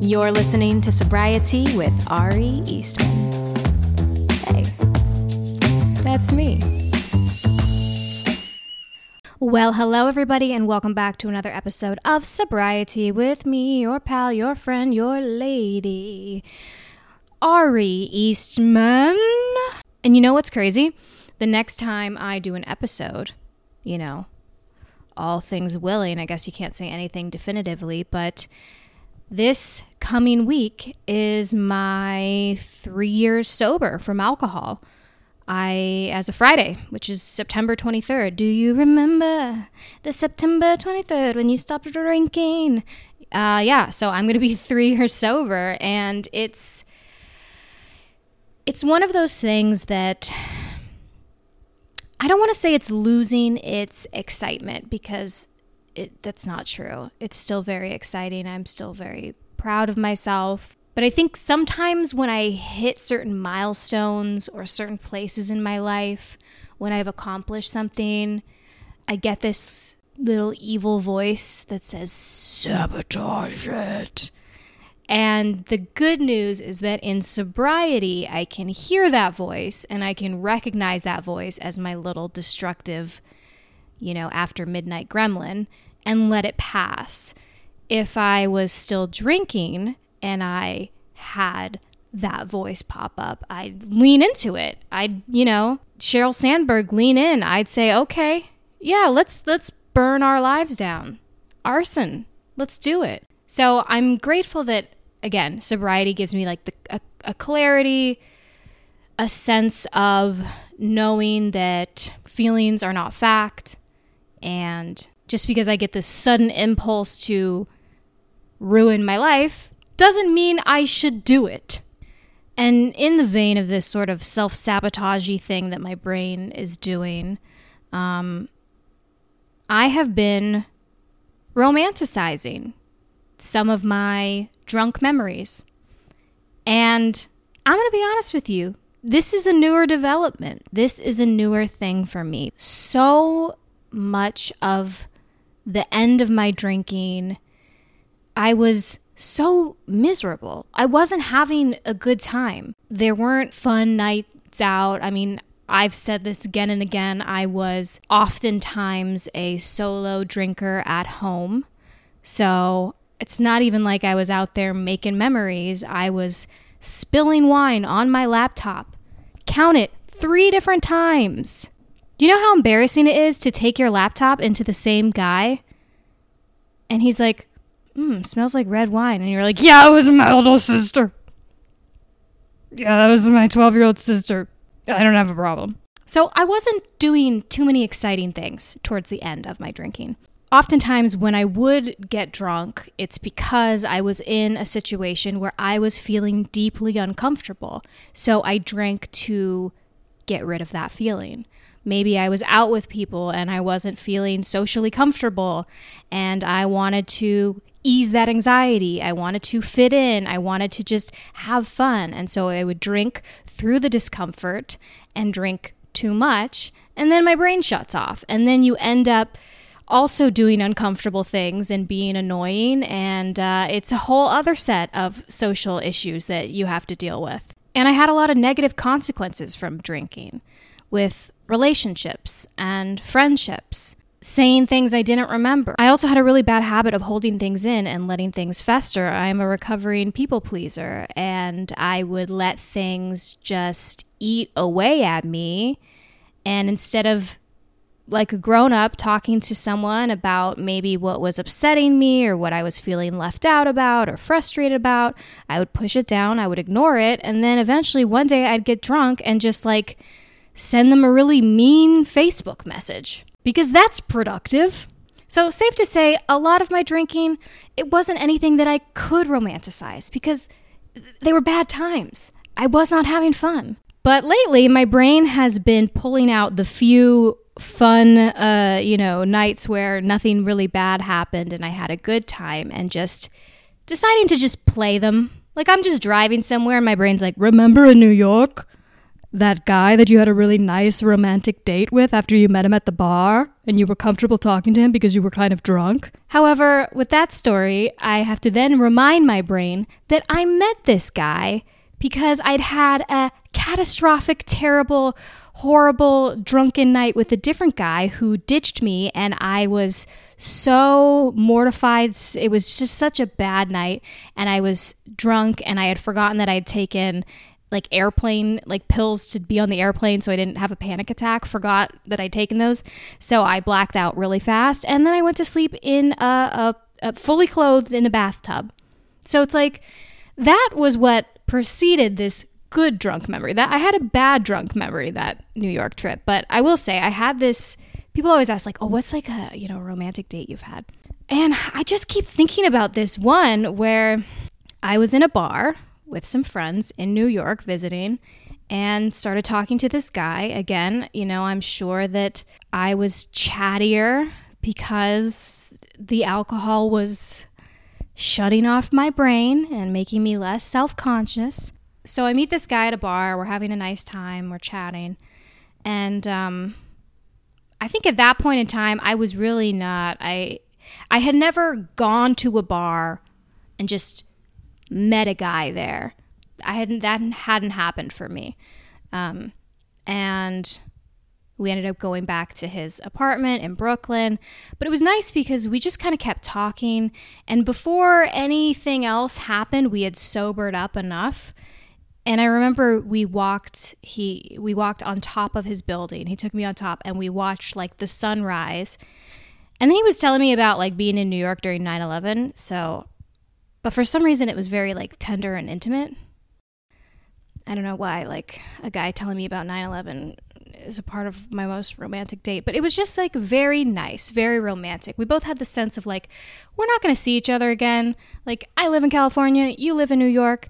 You're listening to Sobriety with Ari Eastman. Hey, that's me. Well, hello, everybody, and welcome back to another episode of Sobriety with me, your pal, your friend, your lady, Ari Eastman. And you know what's crazy? The next time I do an episode, you know, all things willing, I guess you can't say anything definitively, but this coming week is my three years sober from alcohol. I, as a Friday, which is September 23rd. Do you remember the September 23rd when you stopped drinking? Uh, yeah, so I'm going to be three years sober, and it's it's one of those things that I don't want to say it's losing its excitement because it, that's not true. It's still very exciting. I'm still very proud of myself. But I think sometimes when I hit certain milestones or certain places in my life, when I've accomplished something, I get this little evil voice that says, sabotage it. And the good news is that in sobriety, I can hear that voice and I can recognize that voice as my little destructive, you know, after midnight gremlin and let it pass. If I was still drinking and I had that voice pop up, I'd lean into it. I'd, you know, Sheryl Sandberg lean in. I'd say, "Okay, yeah, let's let's burn our lives down. Arson. Let's do it." So, I'm grateful that again, sobriety gives me like the a, a clarity, a sense of knowing that feelings are not fact and just because I get this sudden impulse to ruin my life doesn't mean I should do it. And in the vein of this sort of self sabotagey thing that my brain is doing, um, I have been romanticizing some of my drunk memories. And I'm going to be honest with you, this is a newer development. This is a newer thing for me. So much of the end of my drinking, I was so miserable. I wasn't having a good time. There weren't fun nights out. I mean, I've said this again and again. I was oftentimes a solo drinker at home. So it's not even like I was out there making memories. I was spilling wine on my laptop. Count it three different times. Do you know how embarrassing it is to take your laptop into the same guy? And he's like, hmm, smells like red wine. And you're like, yeah, it was my little sister. Yeah, that was my 12 year old sister. I don't have a problem. So I wasn't doing too many exciting things towards the end of my drinking. Oftentimes, when I would get drunk, it's because I was in a situation where I was feeling deeply uncomfortable. So I drank to get rid of that feeling. Maybe I was out with people and I wasn't feeling socially comfortable and I wanted to ease that anxiety. I wanted to fit in. I wanted to just have fun. And so I would drink through the discomfort and drink too much. And then my brain shuts off. And then you end up also doing uncomfortable things and being annoying. And uh, it's a whole other set of social issues that you have to deal with. And I had a lot of negative consequences from drinking with relationships and friendships, saying things I didn't remember. I also had a really bad habit of holding things in and letting things fester. I'm a recovering people pleaser, and I would let things just eat away at me. And instead of like a grown up talking to someone about maybe what was upsetting me or what I was feeling left out about or frustrated about, I would push it down, I would ignore it, and then eventually one day I'd get drunk and just like send them a really mean Facebook message because that's productive. So, safe to say, a lot of my drinking, it wasn't anything that I could romanticize because they were bad times. I was not having fun. But lately, my brain has been pulling out the few fun, uh, you know, nights where nothing really bad happened and I had a good time and just deciding to just play them. Like I'm just driving somewhere and my brain's like, remember in New York? That guy that you had a really nice romantic date with after you met him at the bar and you were comfortable talking to him because you were kind of drunk. However, with that story, I have to then remind my brain that I met this guy because I'd had a catastrophic, terrible, horrible drunken night with a different guy who ditched me and I was so mortified. It was just such a bad night and I was drunk and I had forgotten that I'd taken like airplane like pills to be on the airplane so I didn't have a panic attack. Forgot that I'd taken those. So I blacked out really fast and then I went to sleep in a, a, a fully clothed in a bathtub. So it's like that was what preceded this good drunk memory. That I had a bad drunk memory that New York trip, but I will say I had this people always ask like, "Oh, what's like a, you know, romantic date you've had?" And I just keep thinking about this one where I was in a bar with some friends in New York visiting and started talking to this guy. Again, you know, I'm sure that I was chattier because the alcohol was shutting off my brain and making me less self conscious so I meet this guy at a bar. We're having a nice time. We're chatting. And um, I think at that point in time, I was really not. I I had never gone to a bar and just met a guy there. I hadn't that hadn't happened for me. Um, and we ended up going back to his apartment in Brooklyn. But it was nice because we just kind of kept talking. And before anything else happened, we had sobered up enough and I remember we walked he we walked on top of his building. He took me on top and we watched like the sunrise. And then he was telling me about like being in New York during 9/11. So but for some reason it was very like tender and intimate. I don't know why like a guy telling me about 9/11 is a part of my most romantic date, but it was just like very nice, very romantic. We both had the sense of like we're not going to see each other again. Like I live in California, you live in New York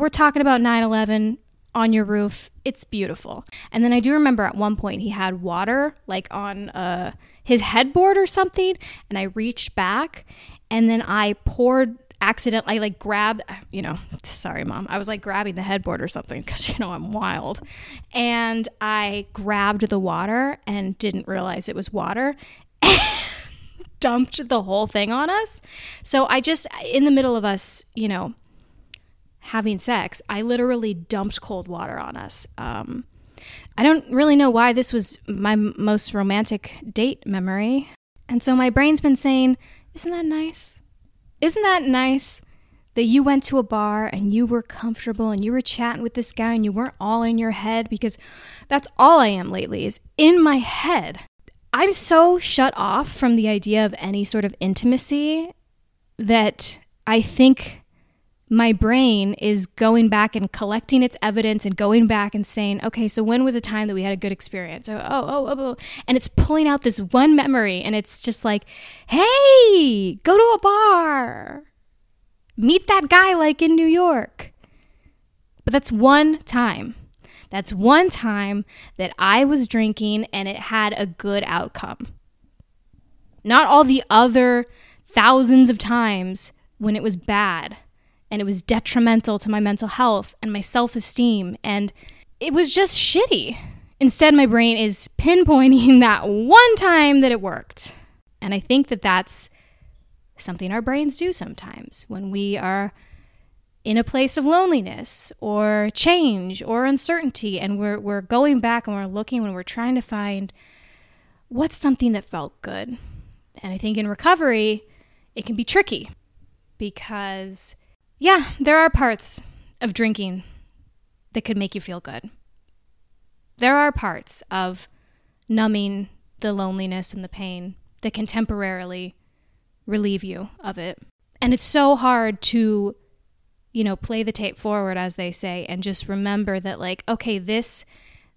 we're talking about 9 11 on your roof. It's beautiful. And then I do remember at one point he had water like on uh, his headboard or something. And I reached back and then I poured accidentally like grabbed you know sorry mom i was like grabbing the headboard or something because you know i'm wild and i grabbed the water and didn't realize it was water dumped the whole thing on us so i just in the middle of us you know having sex, I literally dumped cold water on us. Um, I don't really know why this was my most romantic date memory. And so my brain's been saying, Isn't that nice? Isn't that nice that you went to a bar and you were comfortable and you were chatting with this guy and you weren't all in your head? Because that's all I am lately, is in my head. I'm so shut off from the idea of any sort of intimacy that I think my brain is going back and collecting its evidence and going back and saying, okay, so when was a time that we had a good experience? Oh, oh, oh, oh. And it's pulling out this one memory and it's just like, hey, go to a bar, meet that guy like in New York. But that's one time. That's one time that I was drinking and it had a good outcome. Not all the other thousands of times when it was bad and it was detrimental to my mental health and my self esteem. And it was just shitty. Instead, my brain is pinpointing that one time that it worked. And I think that that's something our brains do sometimes when we are in a place of loneliness or change or uncertainty and we're, we're going back and we're looking when we're trying to find what's something that felt good. And I think in recovery, it can be tricky because yeah, there are parts of drinking that could make you feel good. There are parts of numbing the loneliness and the pain that can temporarily relieve you of it. And it's so hard to, you know, play the tape forward as they say and just remember that like, okay, this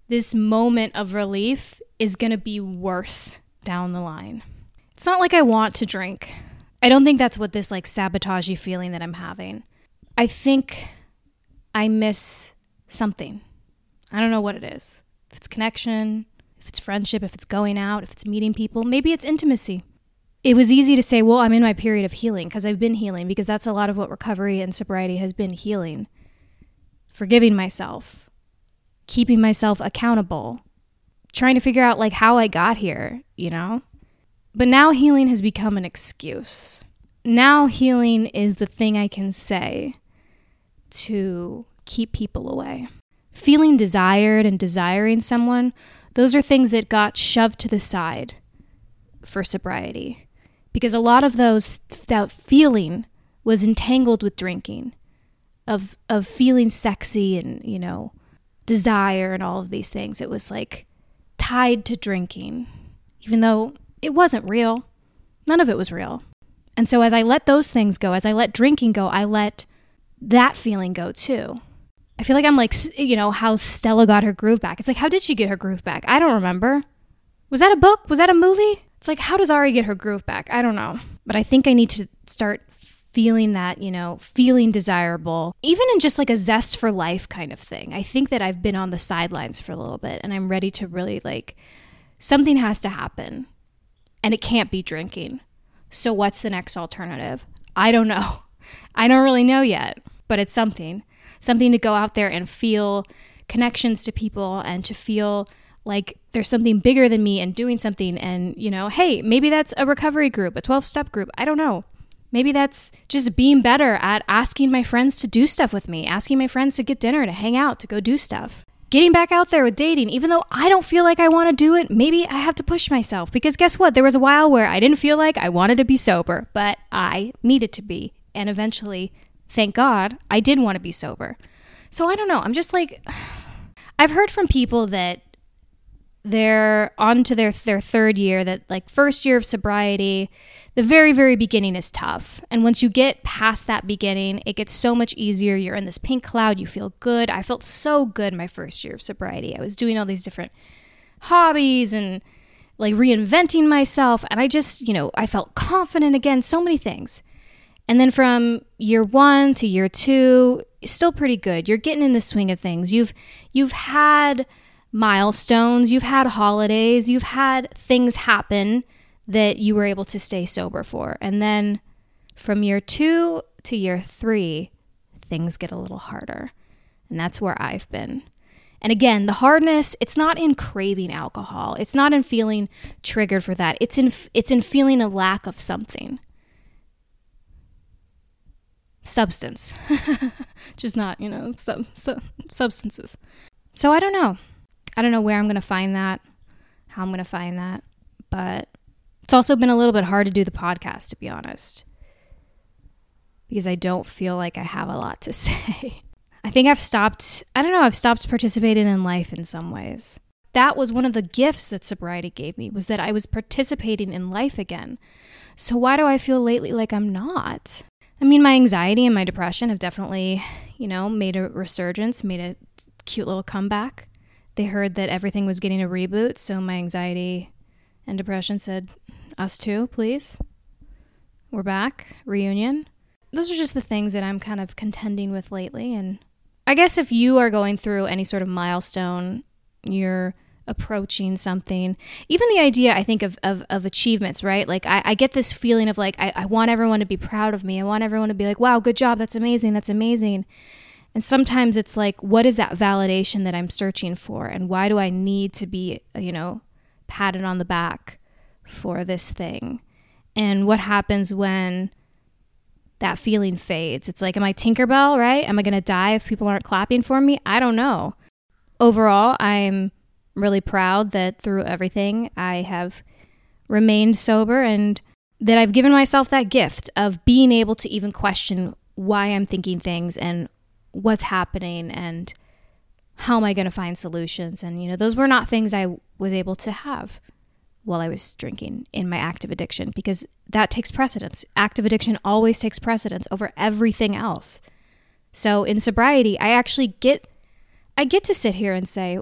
this moment of relief is going to be worse down the line. It's not like I want to drink. I don't think that's what this like sabotagey feeling that I'm having. I think I miss something. I don't know what it is. If it's connection, if it's friendship, if it's going out, if it's meeting people, maybe it's intimacy. It was easy to say, well, I'm in my period of healing because I've been healing, because that's a lot of what recovery and sobriety has been healing. Forgiving myself, keeping myself accountable, trying to figure out like how I got here, you know? But now healing has become an excuse. Now healing is the thing I can say to keep people away. Feeling desired and desiring someone, those are things that got shoved to the side for sobriety. Because a lot of those, that feeling was entangled with drinking, of, of feeling sexy and, you know, desire and all of these things. It was like tied to drinking, even though it wasn't real. None of it was real. And so as I let those things go, as I let drinking go, I let that feeling go too. I feel like I'm like, you know, how Stella got her groove back. It's like, how did she get her groove back? I don't remember. Was that a book? Was that a movie? It's like, how does Ari get her groove back? I don't know. But I think I need to start feeling that, you know, feeling desirable, even in just like a zest for life kind of thing. I think that I've been on the sidelines for a little bit and I'm ready to really like, something has to happen and it can't be drinking. So, what's the next alternative? I don't know. I don't really know yet, but it's something. Something to go out there and feel connections to people and to feel like there's something bigger than me and doing something. And, you know, hey, maybe that's a recovery group, a 12 step group. I don't know. Maybe that's just being better at asking my friends to do stuff with me, asking my friends to get dinner, to hang out, to go do stuff. Getting back out there with dating, even though I don't feel like I want to do it, maybe I have to push myself. Because guess what? There was a while where I didn't feel like I wanted to be sober, but I needed to be. And eventually, thank God, I did want to be sober. So I don't know. I'm just like, I've heard from people that they're on to their their third year that like first year of sobriety the very very beginning is tough. And once you get past that beginning it gets so much easier. You're in this pink cloud you feel good. I felt so good my first year of sobriety. I was doing all these different hobbies and like reinventing myself. And i just you know i felt confident again so many things and then from year 1 to year 2 still pretty good you're getting in the swing of things you've you've had milestones, you've had holidays, you've had things happen that you were able to stay sober for. And then from year two to year three, things get a little harder. And that's where I've been. And again, the hardness, it's not in craving alcohol. It's not in feeling triggered for that. It's in it's in feeling a lack of something. Substance. Just not, you know, sub, sub, substances. So I don't know. I don't know where I'm going to find that, how I'm going to find that, but it's also been a little bit hard to do the podcast, to be honest, because I don't feel like I have a lot to say. I think I've stopped, I don't know, I've stopped participating in life in some ways. That was one of the gifts that sobriety gave me was that I was participating in life again. So why do I feel lately like I'm not? I mean, my anxiety and my depression have definitely, you know, made a resurgence, made a cute little comeback they heard that everything was getting a reboot, so my anxiety and depression said, Us too, please. We're back, reunion. Those are just the things that I'm kind of contending with lately. And I guess if you are going through any sort of milestone, you're approaching something, even the idea, I think, of, of, of achievements, right? Like, I, I, get this feeling of like, I, I want everyone to be proud of me. I want everyone to be like, wow, good job. That's amazing. That's amazing. And sometimes it's like, what is that validation that I'm searching for? And why do I need to be, you know, patted on the back for this thing? And what happens when that feeling fades? It's like, am I Tinkerbell, right? Am I going to die if people aren't clapping for me? I don't know. Overall, I'm really proud that through everything, I have remained sober and that I've given myself that gift of being able to even question why I'm thinking things and what's happening and how am I going to find solutions? And, you know, those were not things I was able to have while I was drinking in my active addiction because that takes precedence. Active addiction always takes precedence over everything else. So in sobriety, I actually get I get to sit here and say,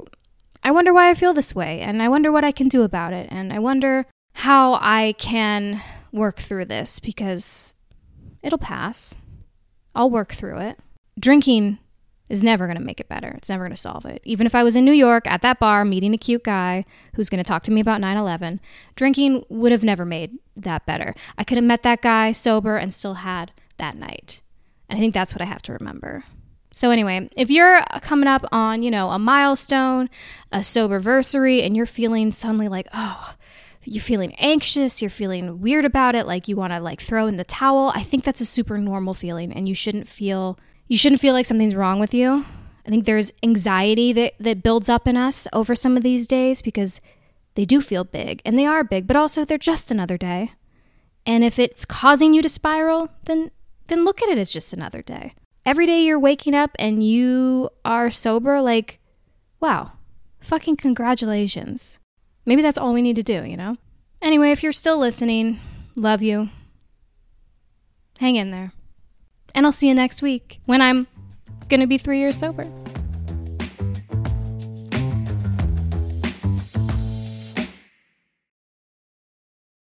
I wonder why I feel this way and I wonder what I can do about it and I wonder how I can work through this because it'll pass. I'll work through it drinking is never going to make it better. It's never going to solve it. Even if I was in New York at that bar meeting a cute guy who's going to talk to me about 9 11, drinking would have never made that better. I could have met that guy sober and still had that night. And I think that's what I have to remember. So, anyway, if you're coming up on, you know, a milestone, a sober versary, and you're feeling suddenly like, oh, you're feeling anxious, you're feeling weird about it, like you want to like throw in the towel, I think that's a super normal feeling and you shouldn't feel you shouldn't feel like something's wrong with you. I think there's anxiety that that builds up in us over some of these days because they do feel big and they are big, but also they're just another day. And if it's causing you to spiral, then then look at it as just another day every day you're waking up and you are sober, like, wow, fucking congratulations. Maybe that's all we need to do, you know? Anyway, if you're still listening, love you. Hang in there. And I'll see you next week when I'm gonna be three years sober.